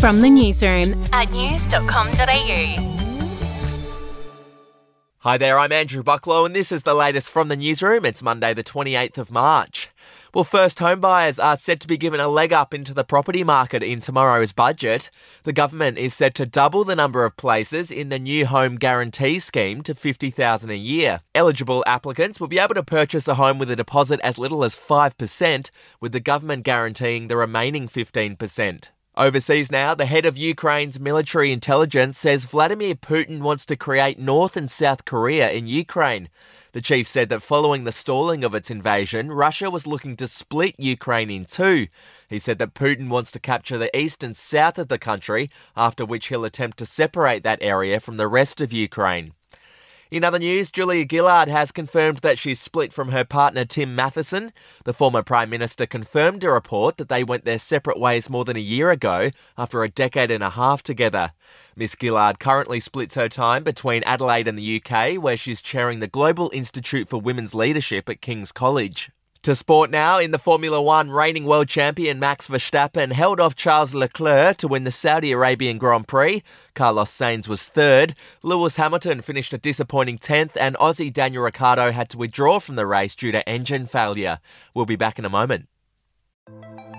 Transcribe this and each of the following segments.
From the newsroom at news.com.au. Hi there, I'm Andrew Bucklow, and this is the latest from the newsroom. It's Monday, the 28th of March. Well, first home buyers are set to be given a leg up into the property market in tomorrow's budget. The government is set to double the number of places in the new home guarantee scheme to 50,000 a year. Eligible applicants will be able to purchase a home with a deposit as little as 5%, with the government guaranteeing the remaining 15%. Overseas now, the head of Ukraine's military intelligence says Vladimir Putin wants to create North and South Korea in Ukraine. The chief said that following the stalling of its invasion, Russia was looking to split Ukraine in two. He said that Putin wants to capture the east and south of the country, after which he'll attempt to separate that area from the rest of Ukraine. In other news, Julia Gillard has confirmed that she's split from her partner Tim Mathieson. The former Prime Minister confirmed a report that they went their separate ways more than a year ago after a decade and a half together. Miss Gillard currently splits her time between Adelaide and the UK, where she's chairing the Global Institute for Women's Leadership at King's College. To sport now, in the Formula One, reigning world champion Max Verstappen held off Charles Leclerc to win the Saudi Arabian Grand Prix. Carlos Sainz was third. Lewis Hamilton finished a disappointing 10th, and Aussie Daniel Ricciardo had to withdraw from the race due to engine failure. We'll be back in a moment.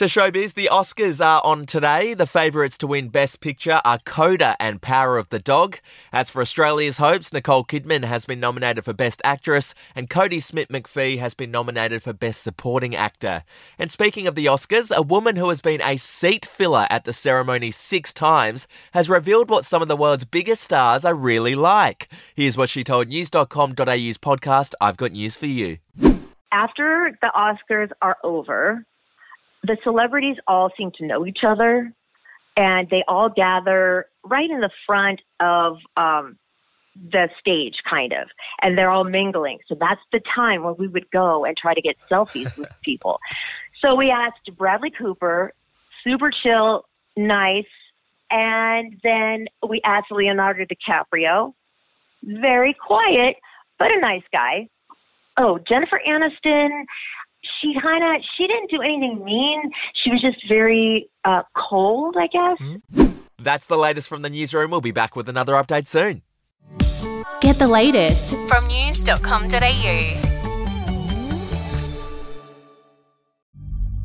To showbiz, the Oscars are on today. The favourites to win Best Picture are Coda and Power of the Dog. As for Australia's hopes, Nicole Kidman has been nominated for Best Actress, and Kodi Smit-McPhee has been nominated for Best Supporting Actor. And speaking of the Oscars, a woman who has been a seat filler at the ceremony six times has revealed what some of the world's biggest stars are really like. Here's what she told news.com.au's podcast, I've Got News for You. after the Oscars are over, the celebrities all seem to know each other, and they all gather right in the front of um, the stage, kind of, and they're all mingling. So that's the time where we would go and try to get selfies with people. So we asked Bradley Cooper, super chill, nice, and then we asked Leonardo DiCaprio, very quiet, but a nice guy. Oh, Jennifer Aniston, she kind of she didn't do anything mean. She was just very uh, cold, I guess. That's the latest from the newsroom. We'll be back with another update soon. Get the latest from news.com.au.